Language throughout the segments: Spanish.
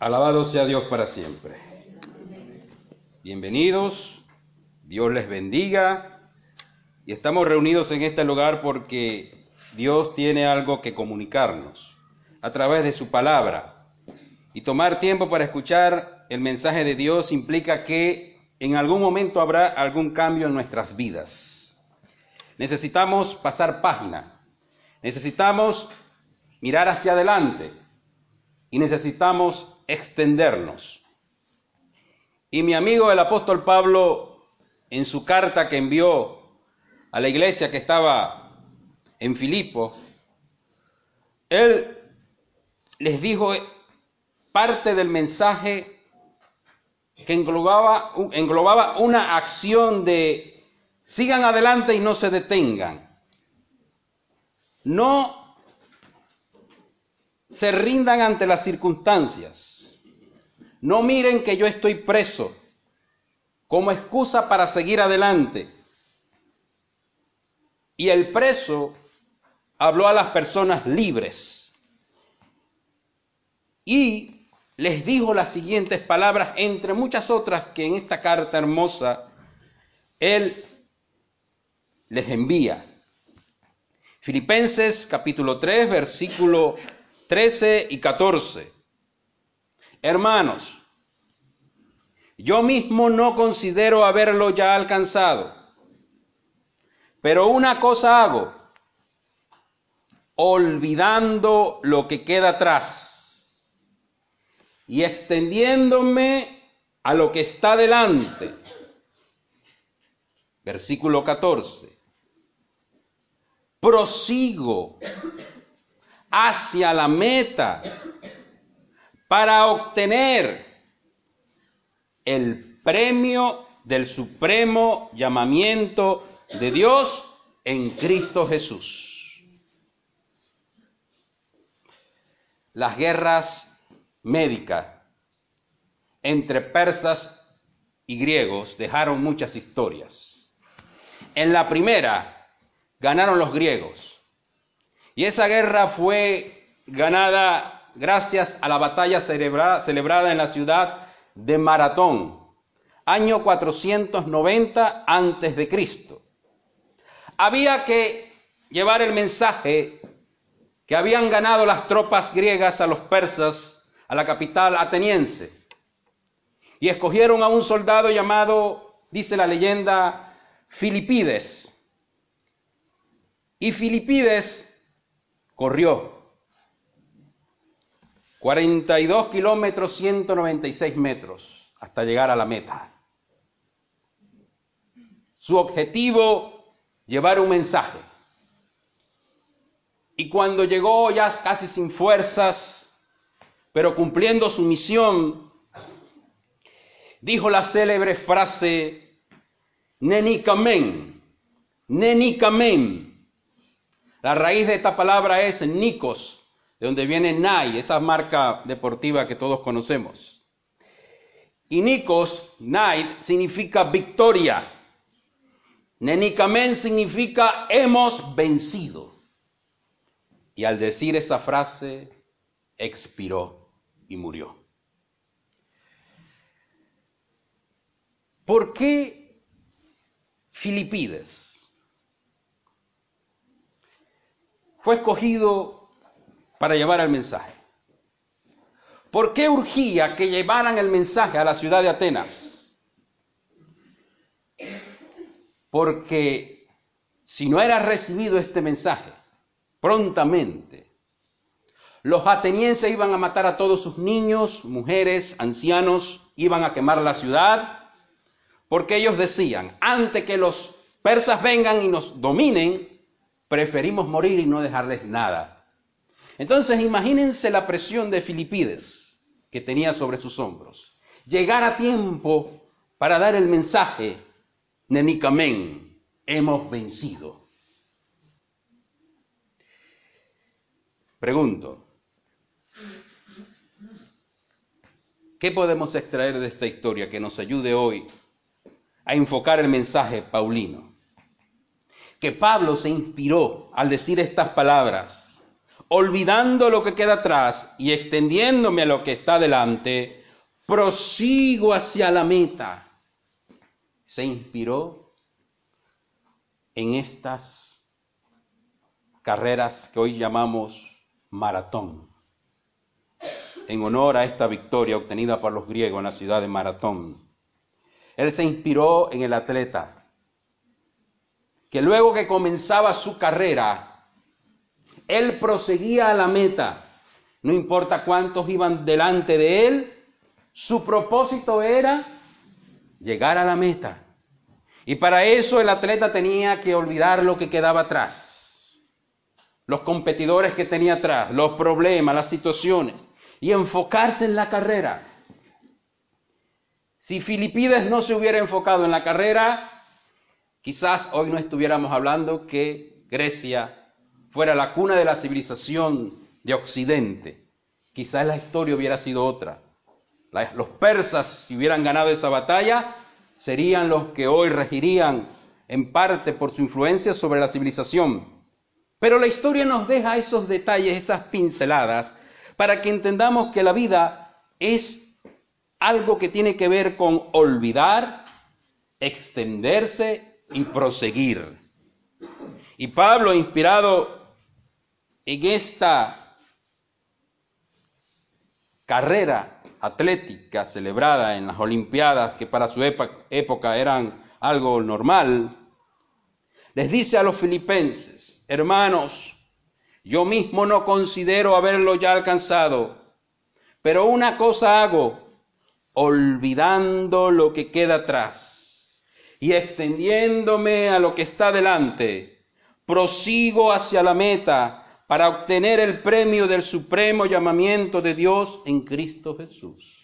Alabado sea Dios para siempre. Bienvenidos, Dios les bendiga. Y estamos reunidos en este lugar porque Dios tiene algo que comunicarnos a través de su palabra. Y tomar tiempo para escuchar el mensaje de Dios implica que en algún momento habrá algún cambio en nuestras vidas. Necesitamos pasar página. Necesitamos mirar hacia adelante. Y necesitamos extendernos. Y mi amigo el apóstol Pablo, en su carta que envió a la iglesia que estaba en Filipos, él les dijo parte del mensaje que englobaba, englobaba una acción de sigan adelante y no se detengan. No se rindan ante las circunstancias. No miren que yo estoy preso como excusa para seguir adelante. Y el preso habló a las personas libres y les dijo las siguientes palabras, entre muchas otras que en esta carta hermosa él les envía. Filipenses capítulo 3, versículo 13 y 14. Hermanos, yo mismo no considero haberlo ya alcanzado, pero una cosa hago, olvidando lo que queda atrás y extendiéndome a lo que está delante. Versículo 14. Prosigo hacia la meta para obtener el premio del supremo llamamiento de Dios en Cristo Jesús. Las guerras médicas entre persas y griegos dejaron muchas historias. En la primera ganaron los griegos y esa guerra fue ganada gracias a la batalla celebrada en la ciudad de Maratón, año 490 antes de Cristo. Había que llevar el mensaje que habían ganado las tropas griegas a los persas a la capital ateniense. Y escogieron a un soldado llamado, dice la leyenda, Filipides. Y Filipides corrió 42 kilómetros 196 metros hasta llegar a la meta. Su objetivo, llevar un mensaje. Y cuando llegó ya casi sin fuerzas, pero cumpliendo su misión, dijo la célebre frase, Nenikamen, Nenikamen. La raíz de esta palabra es Nikos, de donde viene Nai, esa marca deportiva que todos conocemos. Y Nikos, Nai, significa victoria. Nenikamen significa hemos vencido. Y al decir esa frase, expiró y murió. ¿Por qué Filipides fue escogido para llevar el mensaje. ¿Por qué urgía que llevaran el mensaje a la ciudad de Atenas? Porque si no era recibido este mensaje prontamente, los atenienses iban a matar a todos sus niños, mujeres, ancianos, iban a quemar la ciudad, porque ellos decían, antes que los persas vengan y nos dominen, preferimos morir y no dejarles nada. Entonces imagínense la presión de Filipides que tenía sobre sus hombros. Llegar a tiempo para dar el mensaje, Nenicamen, hemos vencido. Pregunto, ¿qué podemos extraer de esta historia que nos ayude hoy a enfocar el mensaje paulino? Que Pablo se inspiró al decir estas palabras olvidando lo que queda atrás y extendiéndome a lo que está delante, prosigo hacia la meta. Se inspiró en estas carreras que hoy llamamos maratón, en honor a esta victoria obtenida por los griegos en la ciudad de Maratón. Él se inspiró en el atleta, que luego que comenzaba su carrera, él proseguía a la meta, no importa cuántos iban delante de él, su propósito era llegar a la meta. Y para eso el atleta tenía que olvidar lo que quedaba atrás, los competidores que tenía atrás, los problemas, las situaciones, y enfocarse en la carrera. Si Filipides no se hubiera enfocado en la carrera, quizás hoy no estuviéramos hablando que Grecia fuera la cuna de la civilización de Occidente. Quizás la historia hubiera sido otra. Los persas, si hubieran ganado esa batalla, serían los que hoy regirían en parte por su influencia sobre la civilización. Pero la historia nos deja esos detalles, esas pinceladas, para que entendamos que la vida es algo que tiene que ver con olvidar, extenderse y proseguir. Y Pablo, inspirado en esta carrera atlética celebrada en las Olimpiadas, que para su época eran algo normal, les dice a los filipenses, hermanos, yo mismo no considero haberlo ya alcanzado, pero una cosa hago, olvidando lo que queda atrás y extendiéndome a lo que está delante, prosigo hacia la meta para obtener el premio del supremo llamamiento de Dios en Cristo Jesús.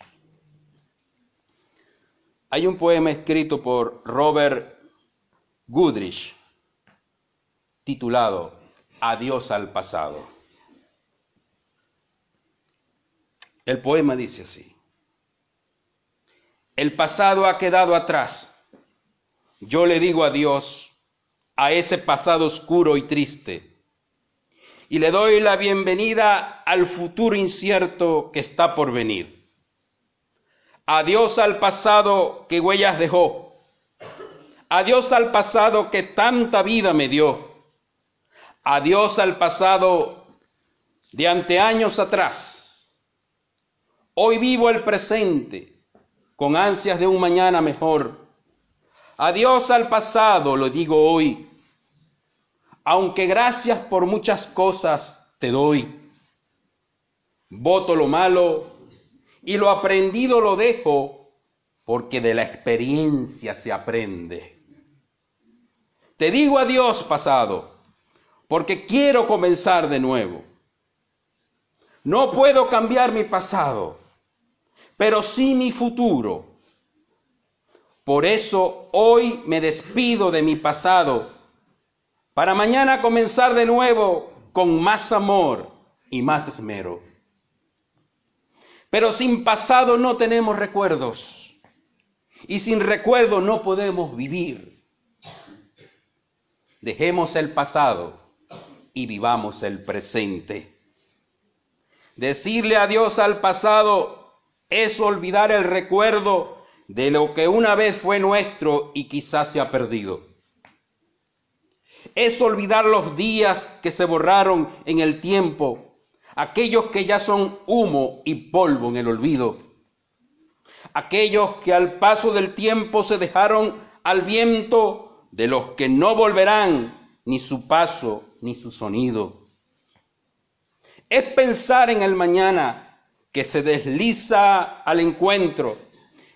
Hay un poema escrito por Robert Goodrich titulado Adiós al pasado. El poema dice así. El pasado ha quedado atrás. Yo le digo adiós a ese pasado oscuro y triste y le doy la bienvenida al futuro incierto que está por venir. Adiós al pasado que huellas dejó. Adiós al pasado que tanta vida me dio. Adiós al pasado de anteaños atrás. Hoy vivo el presente con ansias de un mañana mejor. Adiós al pasado, lo digo hoy, aunque gracias por muchas cosas te doy. Voto lo malo y lo aprendido lo dejo, porque de la experiencia se aprende. Te digo adiós pasado, porque quiero comenzar de nuevo. No puedo cambiar mi pasado, pero sí mi futuro. Por eso hoy me despido de mi pasado para mañana comenzar de nuevo con más amor y más esmero. Pero sin pasado no tenemos recuerdos y sin recuerdo no podemos vivir. Dejemos el pasado y vivamos el presente. Decirle adiós al pasado es olvidar el recuerdo de lo que una vez fue nuestro y quizás se ha perdido es olvidar los días que se borraron en el tiempo, aquellos que ya son humo y polvo en el olvido, aquellos que al paso del tiempo se dejaron al viento de los que no volverán ni su paso ni su sonido. Es pensar en el mañana que se desliza al encuentro,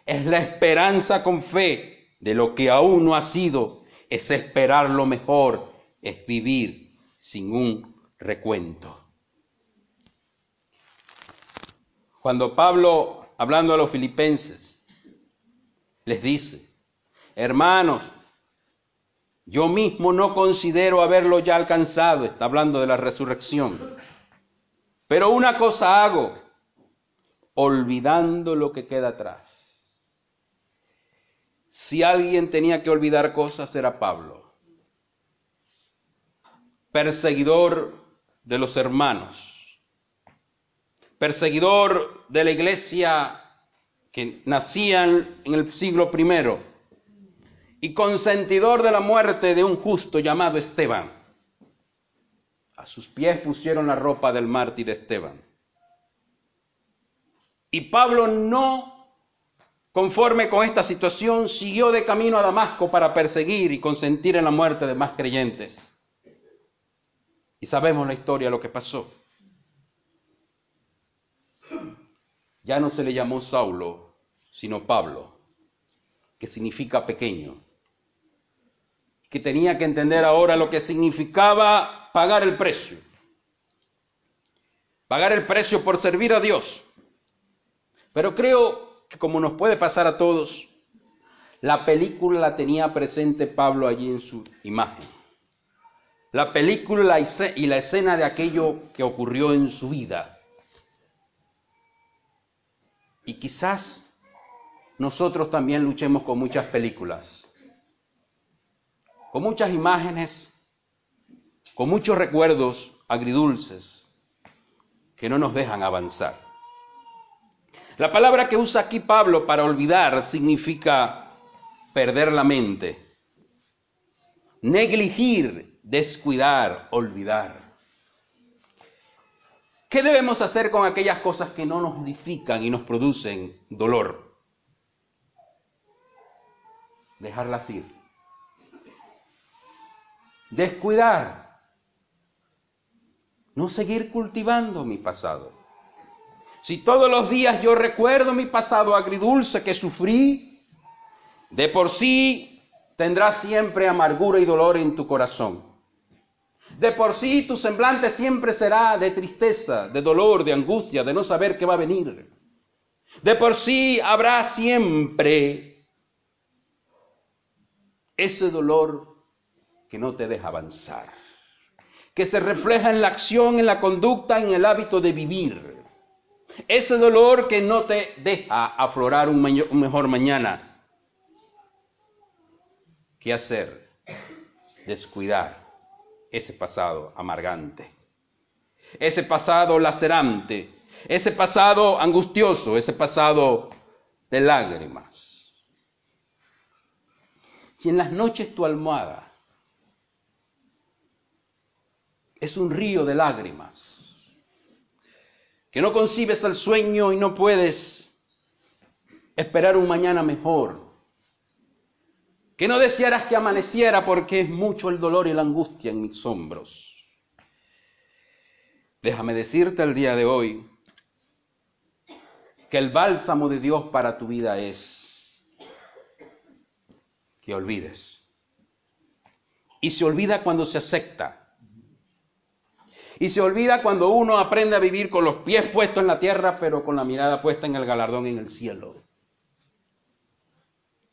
es la esperanza con fe de lo que aún no ha sido es esperar lo mejor, es vivir sin un recuento. Cuando Pablo, hablando a los filipenses, les dice, hermanos, yo mismo no considero haberlo ya alcanzado, está hablando de la resurrección, pero una cosa hago, olvidando lo que queda atrás si alguien tenía que olvidar cosas era Pablo. Perseguidor de los hermanos, perseguidor de la iglesia que nacían en el siglo I y consentidor de la muerte de un justo llamado Esteban. A sus pies pusieron la ropa del mártir Esteban. Y Pablo no, conforme con esta situación, siguió de camino a Damasco para perseguir y consentir en la muerte de más creyentes. Y sabemos la historia, lo que pasó. Ya no se le llamó Saulo, sino Pablo, que significa pequeño. Que tenía que entender ahora lo que significaba pagar el precio. Pagar el precio por servir a Dios. Pero creo como nos puede pasar a todos, la película la tenía presente Pablo allí en su imagen. La película y la escena de aquello que ocurrió en su vida. Y quizás nosotros también luchemos con muchas películas, con muchas imágenes, con muchos recuerdos agridulces que no nos dejan avanzar. La palabra que usa aquí Pablo para olvidar significa perder la mente, negligir, descuidar, olvidar. ¿Qué debemos hacer con aquellas cosas que no nos edifican y nos producen dolor? Dejarlas ir. Descuidar. No seguir cultivando mi pasado. Si todos los días yo recuerdo mi pasado agridulce que sufrí, de por sí tendrás siempre amargura y dolor en tu corazón. De por sí tu semblante siempre será de tristeza, de dolor, de angustia, de no saber qué va a venir. De por sí habrá siempre ese dolor que no te deja avanzar, que se refleja en la acción, en la conducta, en el hábito de vivir. Ese dolor que no te deja aflorar un, mejor mañana. ¿Qué hacer? Descuidar ese pasado amargante, ese pasado lacerante, ese pasado angustioso, ese pasado de lágrimas. Si en las noches tu almohada es un río de lágrimas, que no concibes el sueño y no puedes esperar un mañana mejor, que no desearas que amaneciera porque es mucho el dolor y la angustia en mis hombros. Déjame decirte el día de hoy que el bálsamo de Dios para tu vida es que olvides. Y se olvida cuando se acepta y se olvida cuando uno aprende a vivir con los pies puestos en la tierra, pero con la mirada puesta en el galardón en el cielo.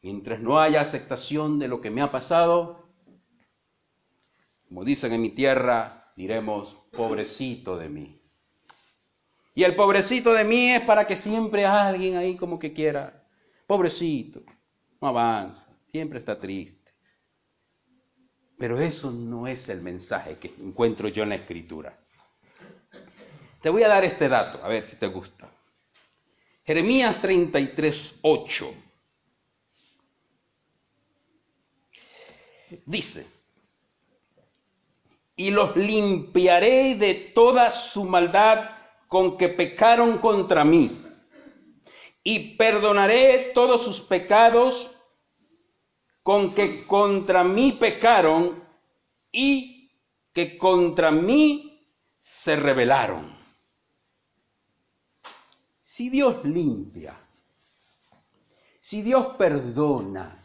Mientras no haya aceptación de lo que me ha pasado, como dicen en mi tierra, diremos, pobrecito de mí. Y el pobrecito de mí es para que siempre alguien ahí como que quiera, pobrecito, no avanza, siempre está triste. Pero eso no es el mensaje que encuentro yo en la escritura. Te voy a dar este dato, a ver si te gusta. Jeremías 33, 8. Dice, y los limpiaré de toda su maldad con que pecaron contra mí, y perdonaré todos sus pecados con que contra mí pecaron y que contra mí se rebelaron. Si Dios limpia, si Dios perdona,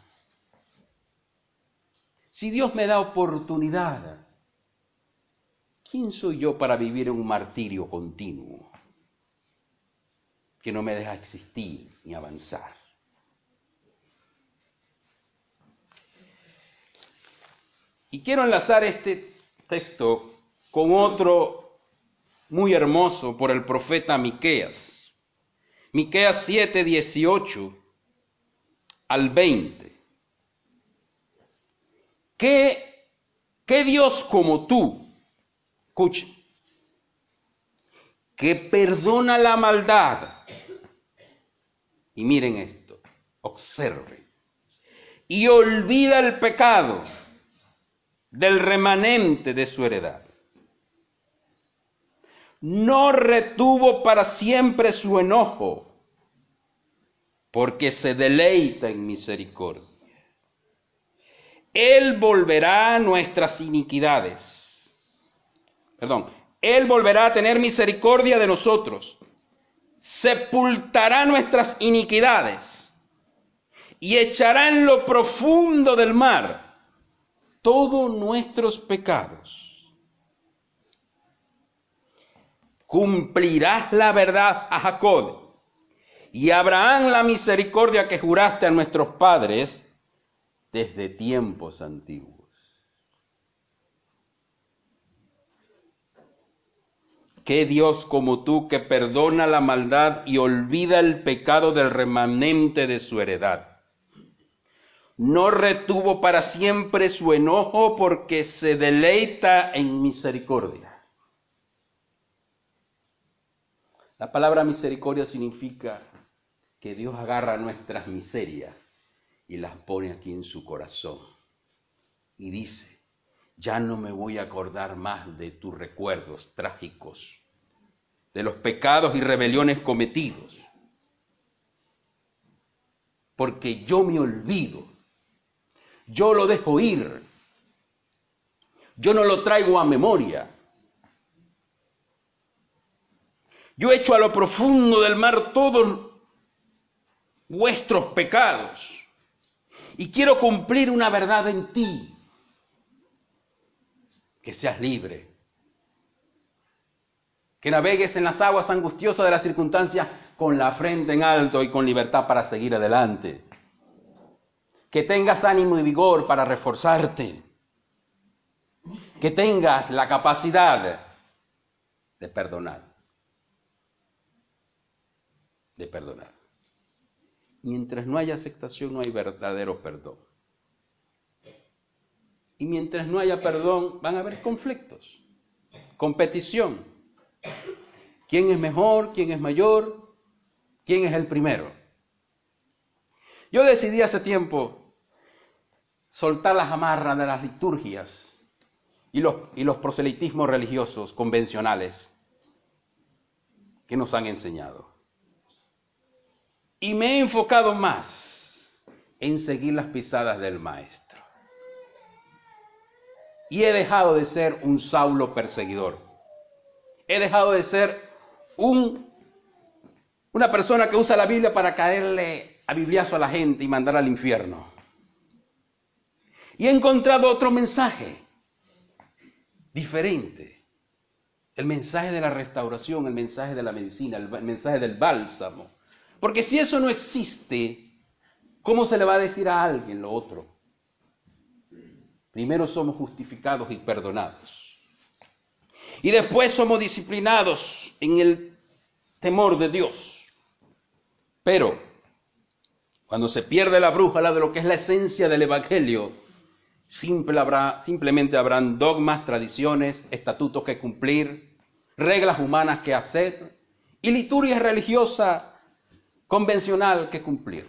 si Dios me da oportunidad, ¿quién soy yo para vivir en un martirio continuo que no me deja existir ni avanzar? Y quiero enlazar este texto con otro muy hermoso por el profeta Miqueas. Miqueas 7, 18 al 20. ¿Qué, Dios como tú? Escuche. que perdona la maldad. Y miren esto, observen. Y olvida el pecado del remanente de su heredad. No retuvo para siempre su enojo, porque se deleita en misericordia. Él volverá nuestras iniquidades. Perdón, Él volverá a tener misericordia de nosotros. Sepultará nuestras iniquidades y echará en lo profundo del mar todos nuestros pecados. Cumplirás la verdad a Jacob y Abraham la misericordia que juraste a nuestros padres desde tiempos antiguos. ¿Qué Dios como tú que perdona la maldad y olvida el pecado del remanente de su heredad? No retuvo para siempre su enojo porque se deleita en misericordia. La palabra misericordia significa que Dios agarra nuestras miserias y las pone aquí en su corazón. Y dice, ya no me voy a acordar más de tus recuerdos trágicos, de los pecados y rebeliones cometidos, porque yo me olvido, yo lo dejo ir, yo no lo traigo a memoria. Yo echo a lo profundo del mar todos vuestros pecados. Y quiero cumplir una verdad en ti, que seas libre, que navegues en las aguas angustiosas de las circunstancias con la frente en alto y con libertad para seguir adelante, que tengas ánimo y vigor para reforzarte, que tengas la capacidad de perdonar, de perdonar. Mientras no haya aceptación, no hay verdadero perdón. Y mientras no haya perdón, van a haber conflictos, competición. ¿Quién es mejor? ¿Quién es mayor? ¿Quién es el primero? Yo decidí hace tiempo soltar las amarras de las liturgias y los, y los proselitismos religiosos convencionales que nos han enseñado. Y me he enfocado más en seguir las pisadas del Maestro. Y he dejado de ser un Saulo perseguidor. He dejado de ser un, una persona que usa la Biblia para caerle a bibliazo a la gente y mandar al infierno. Y he encontrado otro mensaje diferente. El mensaje de la restauración, el mensaje de la medicina, el mensaje del bálsamo, porque si eso no existe, ¿cómo se le va a decir a alguien lo otro? Primero somos justificados y perdonados. Y después somos disciplinados en el temor de Dios. Pero cuando se pierde la brújula de lo que es la esencia del Evangelio, simple habrá, simplemente habrán dogmas, tradiciones, estatutos que cumplir, reglas humanas que hacer y liturgia religiosa convencional que cumplir.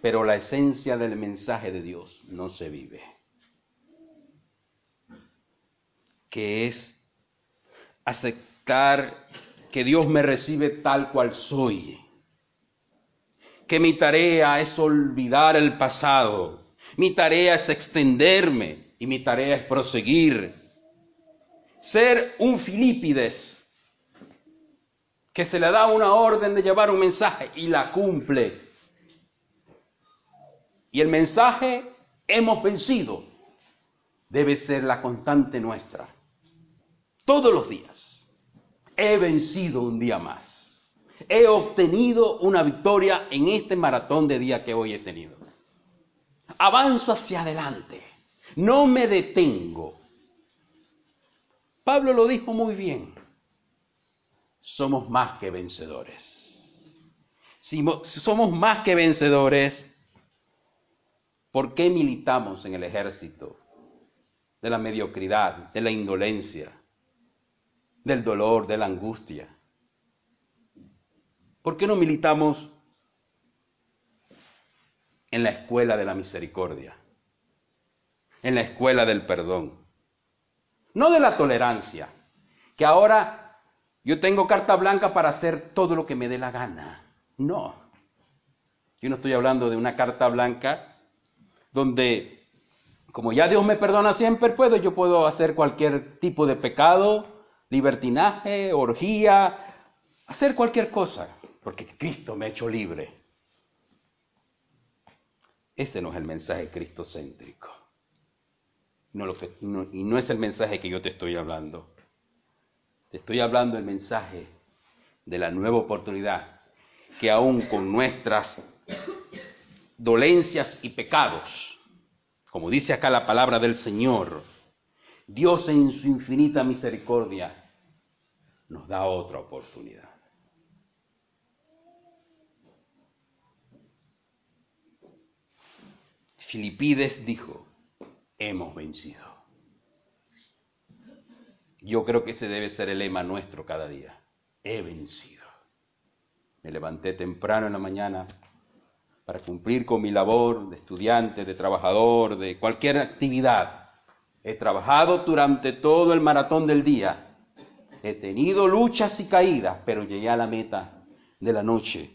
Pero la esencia del mensaje de Dios no se vive. Que es aceptar que Dios me recibe tal cual soy. Que mi tarea es olvidar el pasado. Mi tarea es extenderme y mi tarea es proseguir. Ser un Filipides que se le da una orden de llevar un mensaje y la cumple. Y el mensaje, hemos vencido, debe ser la constante nuestra. Todos los días. He vencido un día más. He obtenido una victoria en este maratón de día que hoy he tenido. Avanzo hacia adelante. No me detengo. Pablo lo dijo muy bien somos más que vencedores. Si somos más que vencedores, ¿por qué militamos en el ejército de la mediocridad, de la indolencia, del dolor, de la angustia. ¿Por qué no militamos en la escuela de la misericordia? En la escuela del perdón. No de la tolerancia, que ahora yo tengo carta blanca para hacer todo lo que me dé la gana. No. Yo no estoy hablando de una carta blanca donde, como ya Dios me perdona siempre, puedo, yo puedo hacer cualquier tipo de pecado, libertinaje, orgía, hacer cualquier cosa porque Cristo me ha hecho libre. Ese no es el mensaje cristocéntrico. No y no es el mensaje que yo te estoy hablando. Te estoy hablando del mensaje de la nueva oportunidad, que aún con nuestras dolencias y pecados, como dice acá la palabra del Señor, Dios en su infinita misericordia nos da otra oportunidad. Filipides dijo, hemos vencido. Yo creo que ese debe ser el lema nuestro cada día. He vencido. Me levanté temprano en la mañana para cumplir con mi labor de estudiante, de trabajador, de cualquier actividad. He trabajado durante todo el maratón del día. He tenido luchas y caídas, pero llegué a la meta de la noche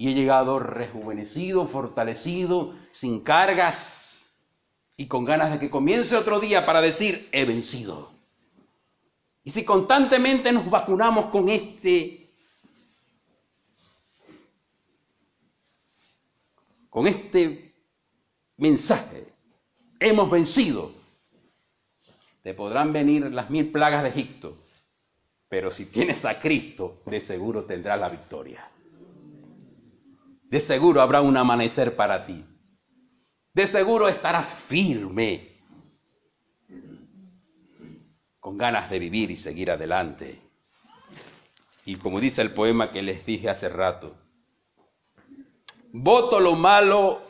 y he llegado rejuvenecido, fortalecido, sin cargas y con ganas de que comience otro día para decir, he vencido. Y si constantemente nos vacunamos con este, con este mensaje, hemos vencido, te podrán venir las mil plagas de Egipto, pero si tienes a Cristo, de seguro tendrás la victoria de seguro habrá un amanecer para ti. De seguro estarás firme, con ganas de vivir y seguir adelante. Y como dice el poema que les dije hace rato, voto lo malo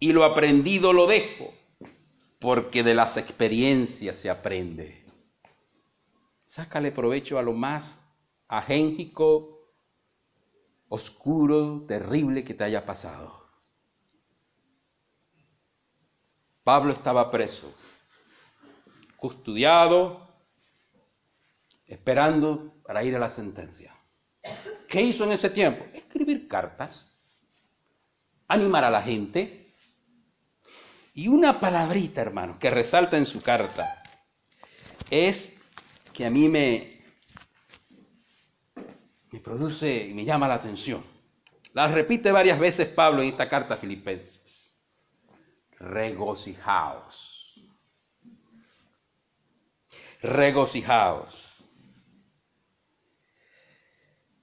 y lo aprendido lo dejo, porque de las experiencias se aprende. Sácale provecho a lo más agéngico oscuro, terrible que te haya pasado. Pablo estaba preso, custodiado, esperando para ir a la sentencia. ¿Qué hizo en ese tiempo? Escribir cartas, animar a la gente. Y una palabrita, hermano, que resalta en su carta, es que a mí me, me produce y me llama la atención. La repite varias veces Pablo en esta carta a Filipenses. Regocijaos. Regocijaos.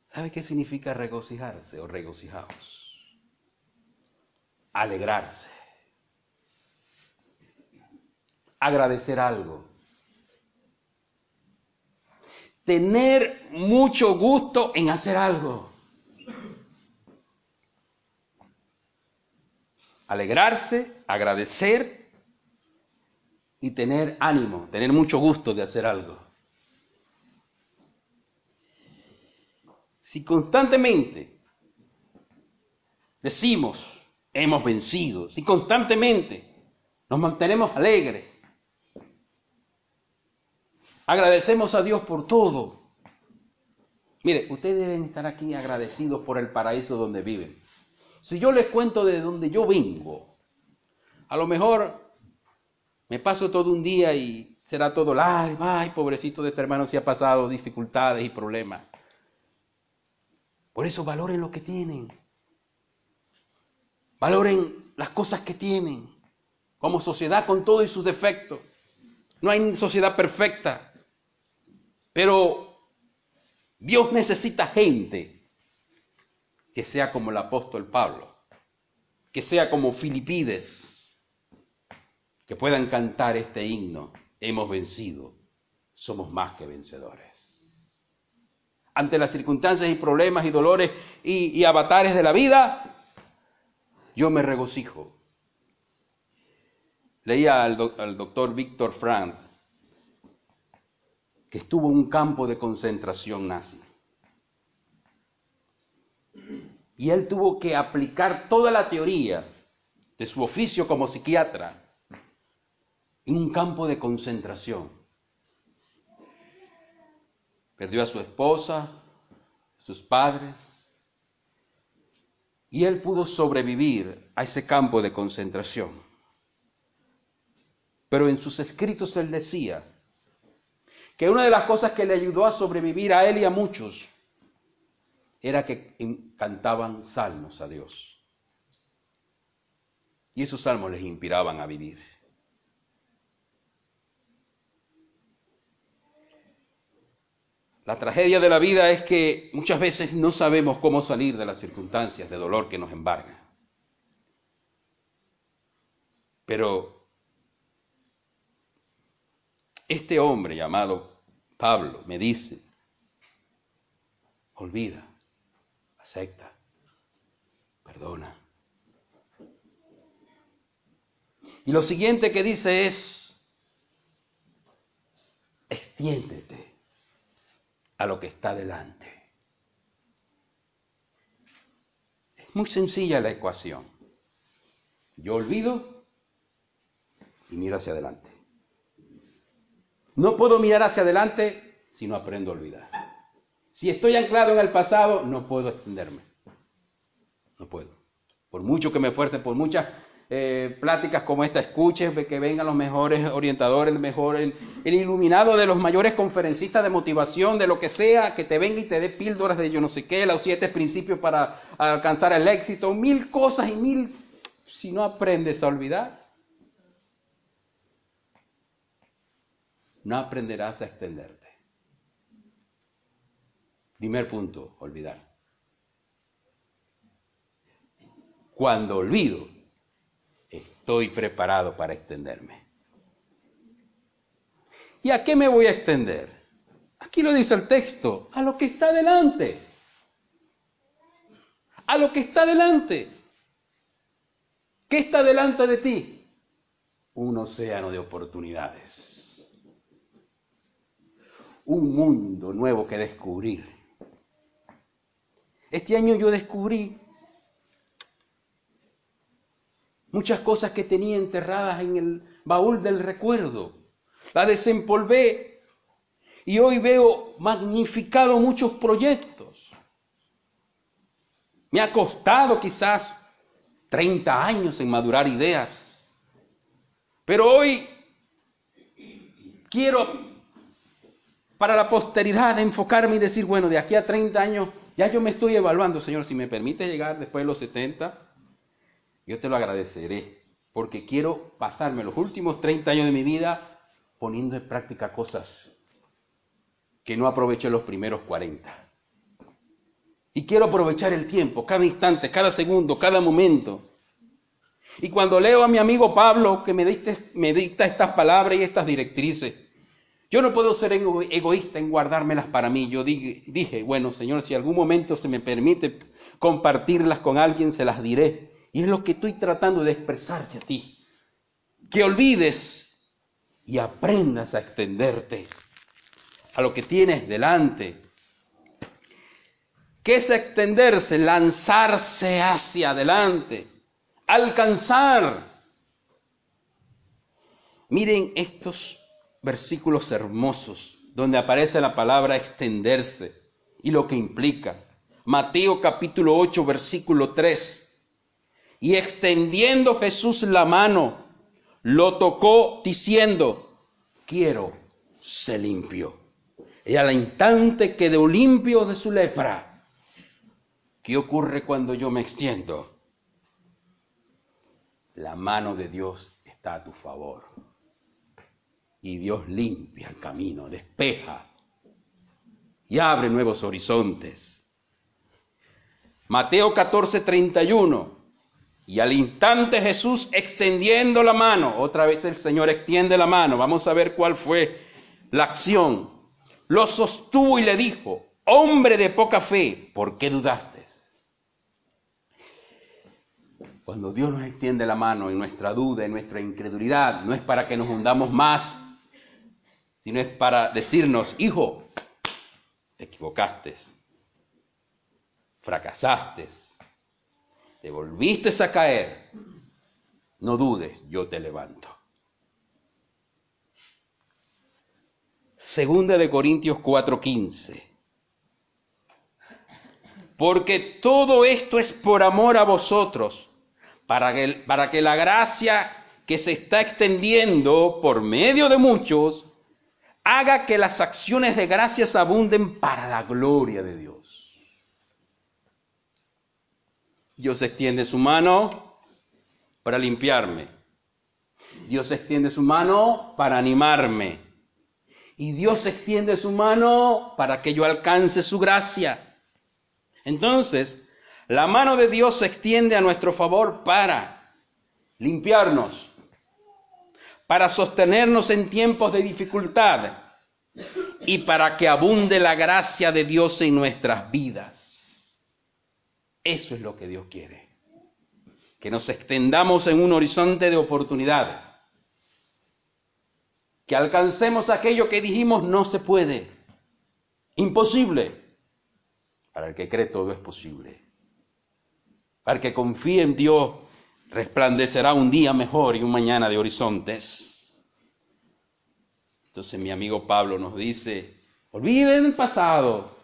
¿Sabe qué significa regocijarse o regocijaos? Alegrarse. Agradecer algo tener mucho gusto en hacer algo. Alegrarse, agradecer y tener ánimo, tener mucho gusto de hacer algo. Si constantemente decimos, hemos vencido, si constantemente nos mantenemos alegres, Agradecemos a Dios por todo. Mire, ustedes deben estar aquí agradecidos por el paraíso donde viven. Si yo les cuento de donde yo vengo, a lo mejor me paso todo un día y será todo largo. Ay, pobrecito de este hermano, si ha pasado dificultades y problemas. Por eso valoren lo que tienen. Valoren las cosas que tienen. Como sociedad con todos sus defectos. No hay sociedad perfecta. Pero Dios necesita gente que sea como el apóstol Pablo, que sea como Filipides, que puedan cantar este himno. Hemos vencido, somos más que vencedores. Ante las circunstancias y problemas y dolores y, avatares de la vida, yo me regocijo. Leía al, al doctor Víctor Frank que estuvo un campo de concentración nazi. Y él tuvo que aplicar toda la teoría de su oficio como psiquiatra en un campo de concentración. Perdió a su esposa, sus padres, y él pudo sobrevivir a ese campo de concentración. Pero en sus escritos él decía que una de las cosas que le ayudó a sobrevivir a él y a muchos era que cantaban salmos a Dios. Y esos salmos les inspiraban a vivir. La tragedia de la vida es que muchas veces no sabemos cómo salir de las circunstancias de dolor que nos embargan. Pero este hombre llamado Pablo me dice, olvida, acepta, perdona. Y lo siguiente que dice es, extiéndete a lo que está delante. Es muy sencilla la ecuación. Yo olvido y miro hacia adelante. No puedo mirar hacia adelante si no aprendo a olvidar. Si estoy anclado en el pasado, no puedo extenderme. No puedo. Por mucho que me esfuerce, por muchas eh, pláticas como esta, escuches, que vengan los mejores orientadores, el mejor, el, iluminado de los mayores conferencistas de motivación, de lo que sea, que te venga y te dé píldoras de yo no sé qué, los siete principios para alcanzar el éxito, mil cosas y mil, si no aprendes a olvidar, no aprenderás a extenderte. Primer punto, olvidar. Cuando olvido, estoy preparado para extenderme. ¿Y a qué me voy a extender? Aquí lo dice el texto, a lo que está delante. A lo que está delante. ¿Qué está delante de ti? Un océano de oportunidades. Un mundo nuevo que descubrir. Este año yo descubrí muchas cosas que tenía enterradas en el baúl del recuerdo. La desempolvé y hoy veo magnificado muchos proyectos. Me ha costado quizás 30 años en madurar ideas, pero hoy quiero para la posteridad enfocarme y decir, bueno, de aquí a 30 años ya yo me estoy evaluando, Señor, si me permite llegar después de los 70, yo te lo agradeceré, porque quiero pasarme los últimos 30 años de mi vida poniendo en práctica cosas que no aproveché los primeros 40. Y quiero aprovechar el tiempo, cada instante, cada segundo, cada momento. Y cuando leo a mi amigo Pablo que me, me dicta estas palabras y estas directrices, yo no puedo ser egoísta en guardármelas para mí. Yo dije, bueno, Señor, si algún momento se me permite compartirlas con alguien, se las diré. Y es lo que estoy tratando de expresarte a ti. Que olvides y aprendas a extenderte a lo que tienes delante. ¿Qué es extenderse? Lanzarse hacia adelante, alcanzar. Miren estos versículos hermosos donde aparece la palabra extenderse y lo que implica. Mateo capítulo 8, versículo 3. Y extendiendo Jesús la mano, lo tocó diciendo, quiero, se limpió. Y al instante quedó limpio de su lepra. ¿Qué ocurre cuando yo me extiendo? La mano de Dios está a tu favor. Y Dios limpia el camino, despeja y abre nuevos horizontes. Mateo 14, 31. Y al instante Jesús extendiendo la mano, otra vez el Señor extiende la mano, vamos a ver cuál fue la acción. Lo sostuvo y le dijo, hombre de poca fe, ¿por qué dudaste? Cuando Dios nos extiende la mano en nuestra duda, en nuestra incredulidad, no es para que nos hundamos más, sino es para decirnos, hijo, te equivocaste, fracasaste, te volviste a caer, no dudes, yo te levanto. Segunda de Corintios 4:15. Porque todo esto es por amor a vosotros, para que, para que la gracia que se está extendiendo por medio de muchos haga que las acciones de gracias abunden para la gloria de Dios. Dios extiende su mano para limpiarme. Dios extiende su mano para animarme. Y Dios extiende su mano para que yo alcance su gracia. Entonces, la mano de Dios se extiende a nuestro favor para limpiarnos, para sostenernos en tiempos de dificultad y para que abunde la gracia de Dios en nuestras vidas. Eso es lo que Dios quiere. Que nos extendamos en un horizonte de oportunidades. Que alcancemos aquello que dijimos no se puede. Imposible. Para el que cree todo es posible. Para el que confíe en Dios resplandecerá un día mejor y un mañana de horizontes. Entonces mi amigo Pablo nos dice, olviden el pasado.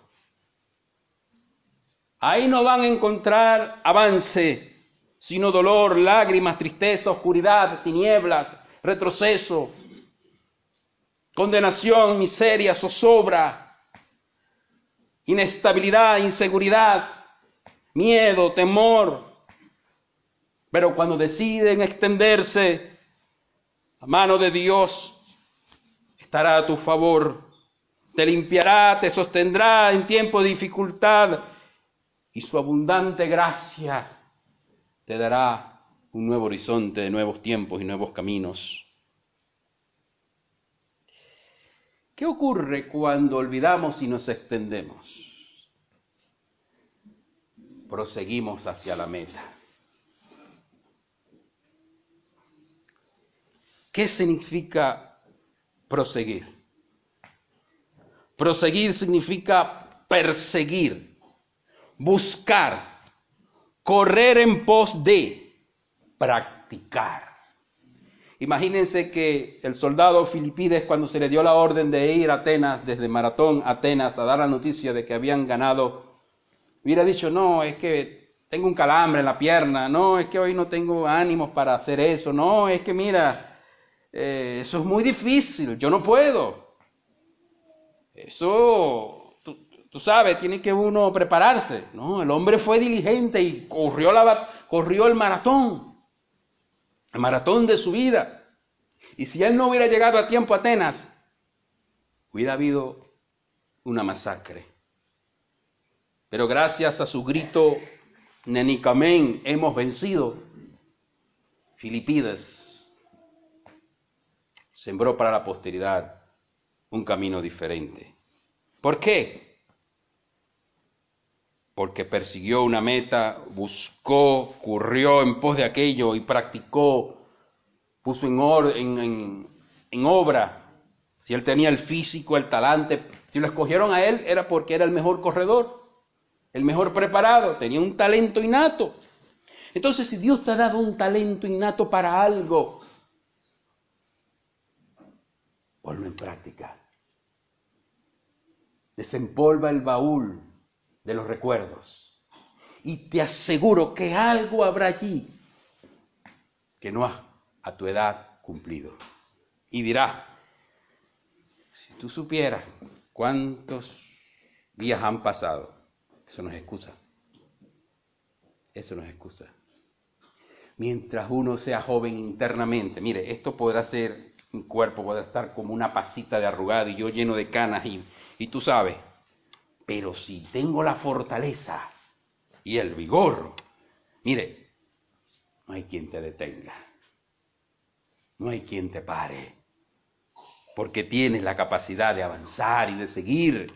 Ahí no van a encontrar avance, sino dolor, lágrimas, tristeza, oscuridad, tinieblas, retroceso, condenación, miseria, zozobra, inestabilidad, inseguridad, miedo, temor, pero cuando deciden extenderse, la mano de Dios estará a tu favor, te limpiará, te sostendrá en tiempo de dificultad y su abundante gracia te dará un nuevo horizonte nuevos tiempos y nuevos caminos. ¿Qué ocurre cuando olvidamos y nos extendemos? Proseguimos hacia la meta. ¿Qué significa proseguir? Proseguir significa perseguir, buscar, correr en pos de, practicar. Imagínense que el soldado Filipides, cuando se le dio la orden de ir a Atenas, desde Maratón a Atenas, a dar la noticia de que habían ganado, hubiera dicho, no, es que tengo un calambre en la pierna, no, es que hoy no tengo ánimos para hacer eso, no, es que mira, eh, eso es muy difícil, yo no puedo. Eso, tú, sabes, tiene que uno prepararse. No, el hombre fue diligente y corrió, la, corrió el maratón, el maratón de su vida. Y si él no hubiera llegado a tiempo a Atenas, hubiera habido una masacre. Pero gracias a su grito, Nenicamen, hemos vencido. Filipides sembró para la posteridad un camino diferente. ¿Por qué? Porque persiguió una meta, buscó, corrió en pos de aquello y practicó, puso en, en obra. Si él tenía el físico, el talante, si lo escogieron a él era porque era el mejor corredor, el mejor preparado, tenía un talento innato. Entonces, si Dios te ha dado un talento innato para algo, ponlo en práctica. Desempolva el baúl de los recuerdos y te aseguro que algo habrá allí que no ha a tu edad cumplido. Y dirá, si tú supieras cuántos días han pasado, eso no es excusa. Eso no es excusa. Mientras uno sea joven internamente, mire, esto podrá ser mi cuerpo puede estar como una pasita de arrugado y yo lleno de canas y, y tú sabes. Pero si tengo la fortaleza y el vigor, mire, no hay quien te detenga. No hay quien te pare. Porque tienes la capacidad de avanzar y de seguir.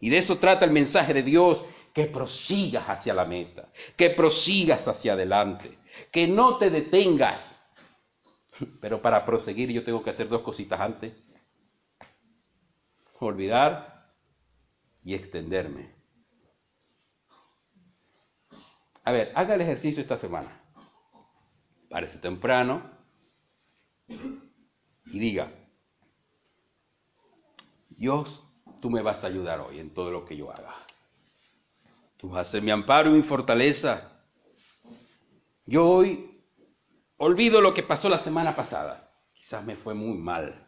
Y de eso trata el mensaje de Dios, que prosigas hacia la meta, que prosigas hacia adelante, que no te detengas pero para proseguir yo tengo que hacer dos cositas antes. olvidar y extenderme. A ver, haga el ejercicio esta semana. Parece temprano y diga, Dios, tú me vas a ayudar hoy en todo lo que yo haga. Tú vas a ser mi amparo y mi fortaleza. Yo hoy olvido lo que pasó la semana pasada. Quizás me fue muy mal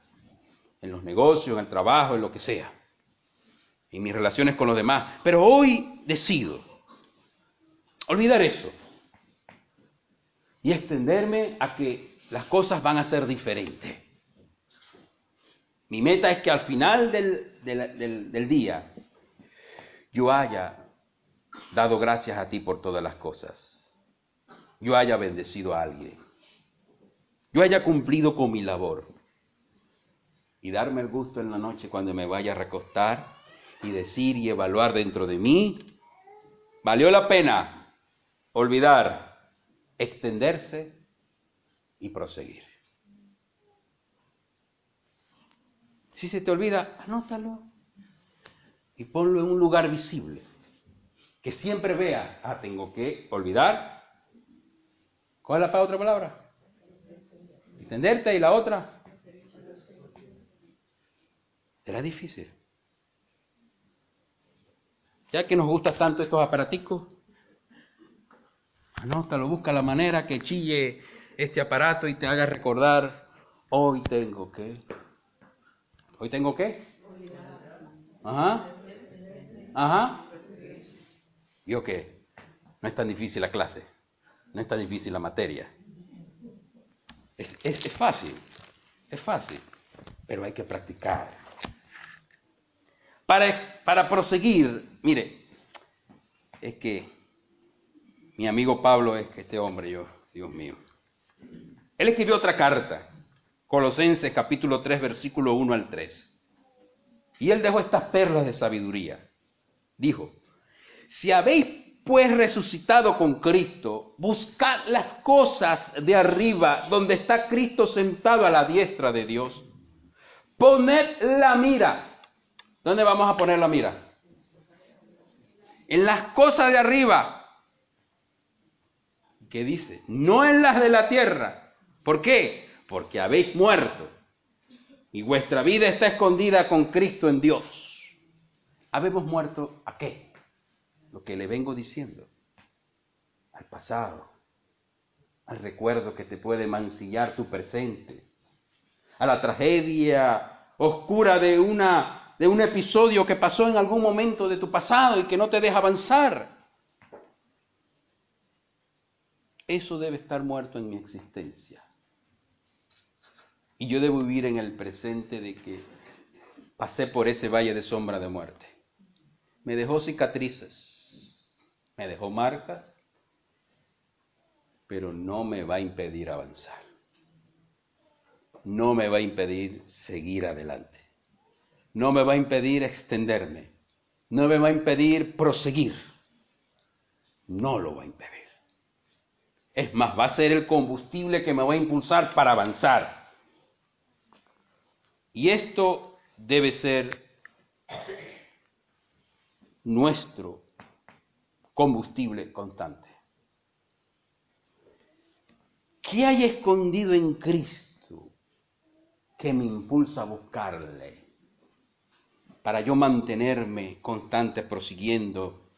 en los negocios, en el trabajo, en lo que sea, en mis relaciones con los demás. Pero hoy decido olvidar eso y extenderme a que las cosas van a ser diferentes. Mi meta es que al final del, del día yo haya dado gracias a ti por todas las cosas, yo haya bendecido a alguien, haya cumplido con mi labor y darme el gusto en la noche cuando me vaya a recostar y decir y evaluar dentro de mí, valió la pena olvidar, extenderse y proseguir. Si se te olvida, anótalo y ponlo en un lugar visible. Que siempre vea, ah, tengo que olvidar. ¿Cuál es la otra palabra? Extenderte y la otra, Será difícil. Ya que nos gustan tanto estos aparaticos, anótalo, busca la manera que chille este aparato y te haga recordar, hoy tengo que. ¿Hoy tengo que? Ajá. Ajá. ¿Yo qué? No es tan difícil la clase, no es tan difícil la materia. Es, es, es fácil, es fácil, pero hay que practicar. Para, para proseguir, mire, es que mi amigo Pablo es este hombre, yo, Dios mío. Él escribió otra carta, Colosenses capítulo 3, versículo 1 al 3. Y él dejó estas perlas de sabiduría. Dijo, si habéis pues resucitado con Cristo, buscad las cosas de arriba, donde está Cristo sentado a la diestra de Dios. Poned la mira ¿Dónde vamos a poner la mira? En las cosas de arriba. ¿Qué dice? No en las de la tierra. ¿Por qué? Porque habéis muerto y vuestra vida está escondida con Cristo en Dios. ¿Habemos muerto a qué? Lo que le vengo diciendo. Al pasado, al recuerdo que te puede mancillar tu presente, a la tragedia oscura de una de un episodio que pasó en algún momento de tu pasado y que no te deja avanzar. Eso debe estar muerto en mi existencia. Y yo debo vivir en el presente de que pasé por ese valle de sombra de muerte. Me dejó cicatrices, me dejó marcas, pero no me va a impedir avanzar. No me va a impedir seguir adelante no me va a impedir extenderme, no me va a impedir proseguir, no lo va a impedir. Es más, va a ser el combustible que me va a impulsar para avanzar. Y esto debe ser nuestro combustible constante. ¿Qué hay escondido en Cristo que me impulsa a buscarle? para yo mantenerme constante prosiguiendo,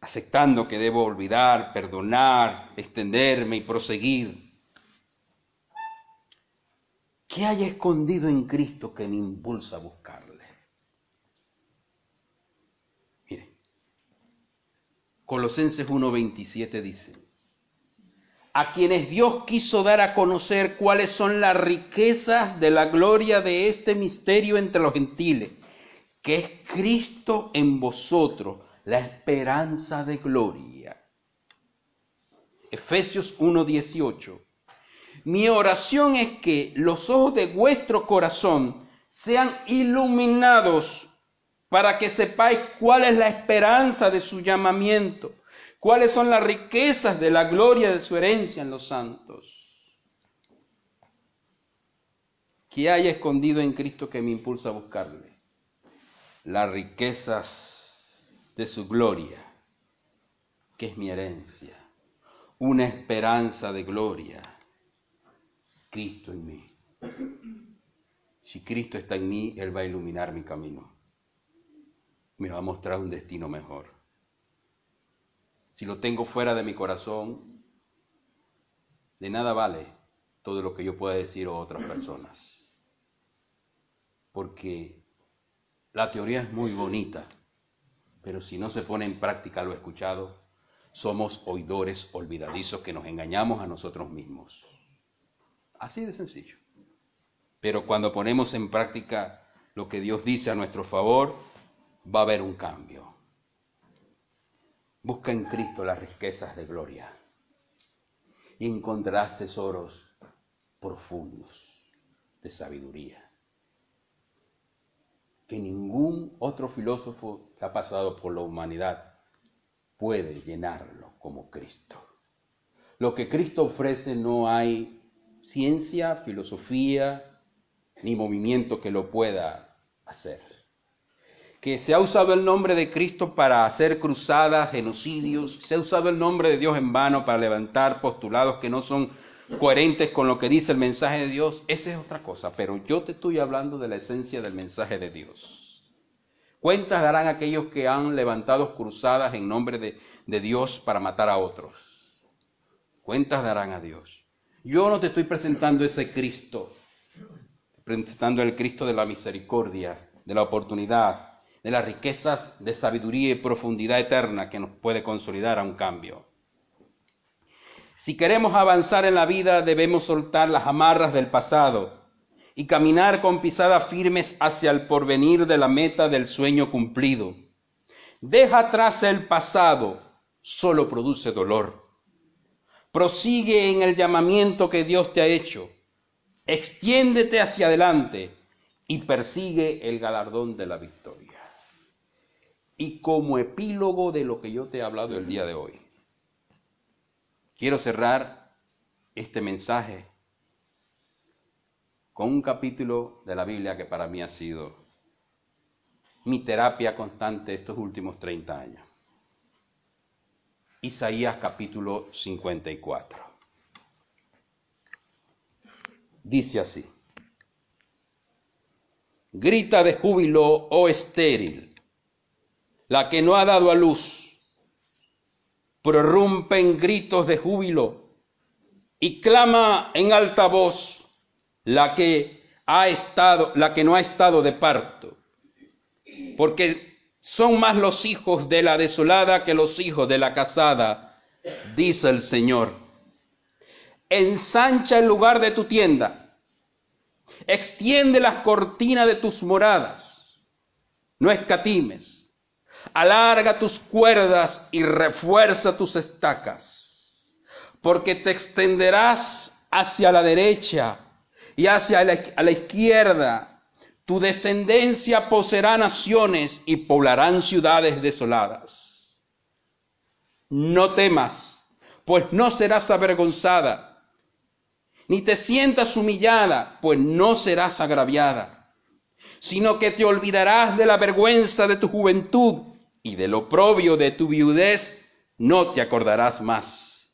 aceptando que debo olvidar, perdonar, extenderme y proseguir. ¿Qué hay escondido en Cristo que me impulsa a buscarle? Mire, Colosenses 1.27 dice, a quienes Dios quiso dar a conocer cuáles son las riquezas de la gloria de este misterio entre los gentiles que es Cristo en vosotros, la esperanza de gloria. Efesios 1:18. Mi oración es que los ojos de vuestro corazón sean iluminados para que sepáis cuál es la esperanza de su llamamiento, cuáles son las riquezas de la gloria de su herencia en los santos. ¿Qué hay escondido en Cristo que me impulsa a buscarle? las riquezas de su gloria, que es mi herencia, una esperanza de gloria, Cristo en mí. Si Cristo está en mí, Él va a iluminar mi camino, me va a mostrar un destino mejor. Si lo tengo fuera de mi corazón, de nada vale todo lo que yo pueda decir a otras personas. Porque la teoría es muy bonita, pero si no se pone en práctica lo escuchado, somos oidores olvidadizos que nos engañamos a nosotros mismos. Así de sencillo. Pero cuando ponemos en práctica lo que Dios dice a nuestro favor, va a haber un cambio. Busca en Cristo las riquezas de gloria y encontrarás tesoros profundos de sabiduría que ningún otro filósofo que ha pasado por la humanidad puede llenarlo como Cristo. Lo que Cristo ofrece no hay ciencia, filosofía ni movimiento que lo pueda hacer que se ha usado el nombre de Cristo para hacer cruzadas, genocidios, se ha usado el nombre de Dios en vano para levantar postulados que no son coherentes con lo que dice el mensaje de Dios, esa es otra cosa, pero yo te estoy hablando de la esencia del mensaje de Dios. Cuentas darán aquellos que han levantado cruzadas en nombre de, Dios para matar a otros. Cuentas darán a Dios. Yo no te estoy presentando ese Cristo, presentando el Cristo de la misericordia, de la oportunidad, de las riquezas de sabiduría y profundidad eterna que nos puede consolidar a un cambio. Si queremos avanzar en la vida debemos soltar las amarras del pasado y caminar con pisadas firmes hacia el porvenir de la meta del sueño cumplido. Deja atrás el pasado, solo produce dolor. Prosigue en el llamamiento que Dios te ha hecho. Extiéndete hacia adelante y persigue el galardón de la victoria y como epílogo de lo que yo te he hablado el día de hoy. Quiero cerrar este mensaje con un capítulo de la Biblia que para mí ha sido mi terapia constante estos últimos 30 años. Isaías capítulo 54. Dice así, grita de júbilo, oh estéril la que no ha dado a luz, prorrumpe en gritos de júbilo y clama en alta voz la que ha estado, la que no ha estado de parto, porque son más los hijos de la desolada que los hijos de la casada, dice el Señor. Ensancha el lugar de tu tienda, extiende las cortinas de tus moradas, no escatimes alarga tus cuerdas y refuerza tus estacas, porque te extenderás hacia la derecha y hacia la, a la izquierda. Tu descendencia poseerá naciones y poblarán ciudades desoladas. No temas, pues no serás avergonzada, ni te sientas humillada, pues no serás agraviada, sino que te olvidarás de la vergüenza de tu juventud y del oprobio de tu viudez no te acordarás más.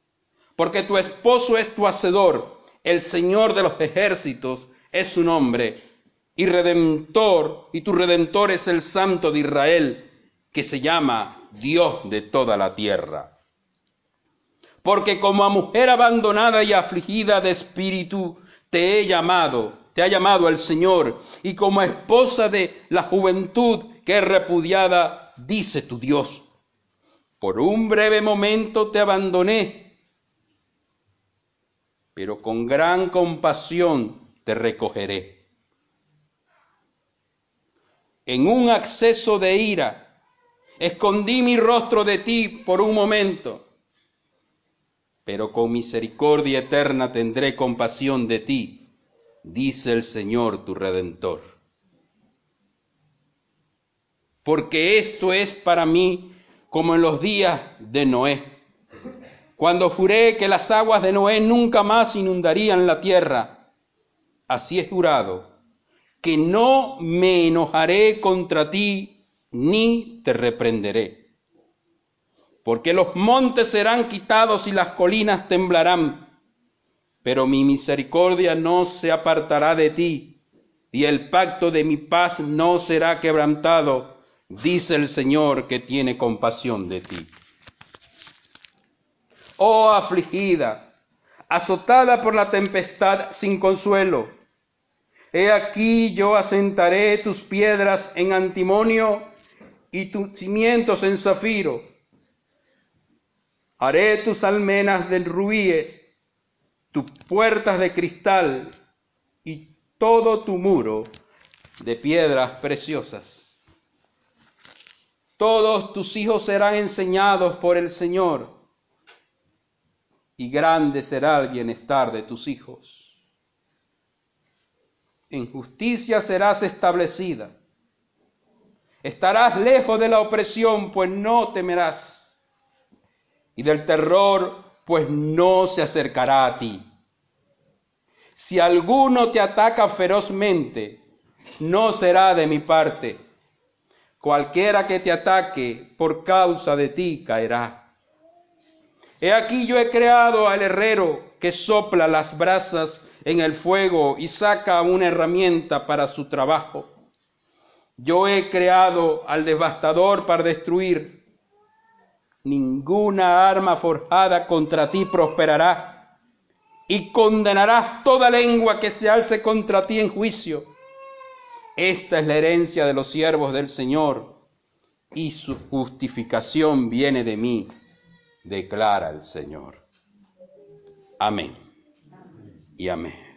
Porque tu esposo es tu hacedor, el Señor de los ejércitos es su nombre, y redentor, y tu redentor es el Santo de Israel, que se llama Dios de toda la tierra. Porque como a mujer abandonada y afligida de espíritu, te he llamado, te ha llamado el Señor, y como esposa de la juventud que es repudiada dice tu Dios, por un breve momento te abandoné, pero con gran compasión te recogeré. En un acceso de ira, escondí mi rostro de ti por un momento, pero con misericordia eterna tendré compasión de ti, dice el Señor tu Redentor porque esto es para mí como en los días de Noé, cuando juré que las aguas de Noé nunca más inundarían la tierra. Así es jurado, que no me enojaré contra ti ni te reprenderé. Porque los montes serán quitados y las colinas temblarán, pero mi misericordia no se apartará de ti, y el pacto de mi paz no será quebrantado, dice el Señor que tiene compasión de ti. Oh afligida, azotada por la tempestad sin consuelo, he aquí yo asentaré tus piedras en antimonio y tus cimientos en zafiro. Haré tus almenas de rubíes, tus puertas de cristal y todo tu muro de piedras preciosas. Todos tus hijos serán enseñados por el Señor, y grande será el bienestar de tus hijos. En justicia serás establecida Estarás lejos de la opresión, pues no temerás. Y del terror, pues no se acercará a ti. Si alguno te ataca ferozmente, no será de mi parte. Cualquiera que te ataque por causa de ti caerá. He aquí yo he creado al herrero que sopla las brasas en el fuego y saca una herramienta para su trabajo yo he creado al devastador para destruir. Ninguna arma forjada contra ti prosperará, y condenarás toda lengua que se alce contra ti en juicio. Esta es la herencia de los siervos del Señor, y su justificación viene de mí, declara el Señor. Amén. Y amén.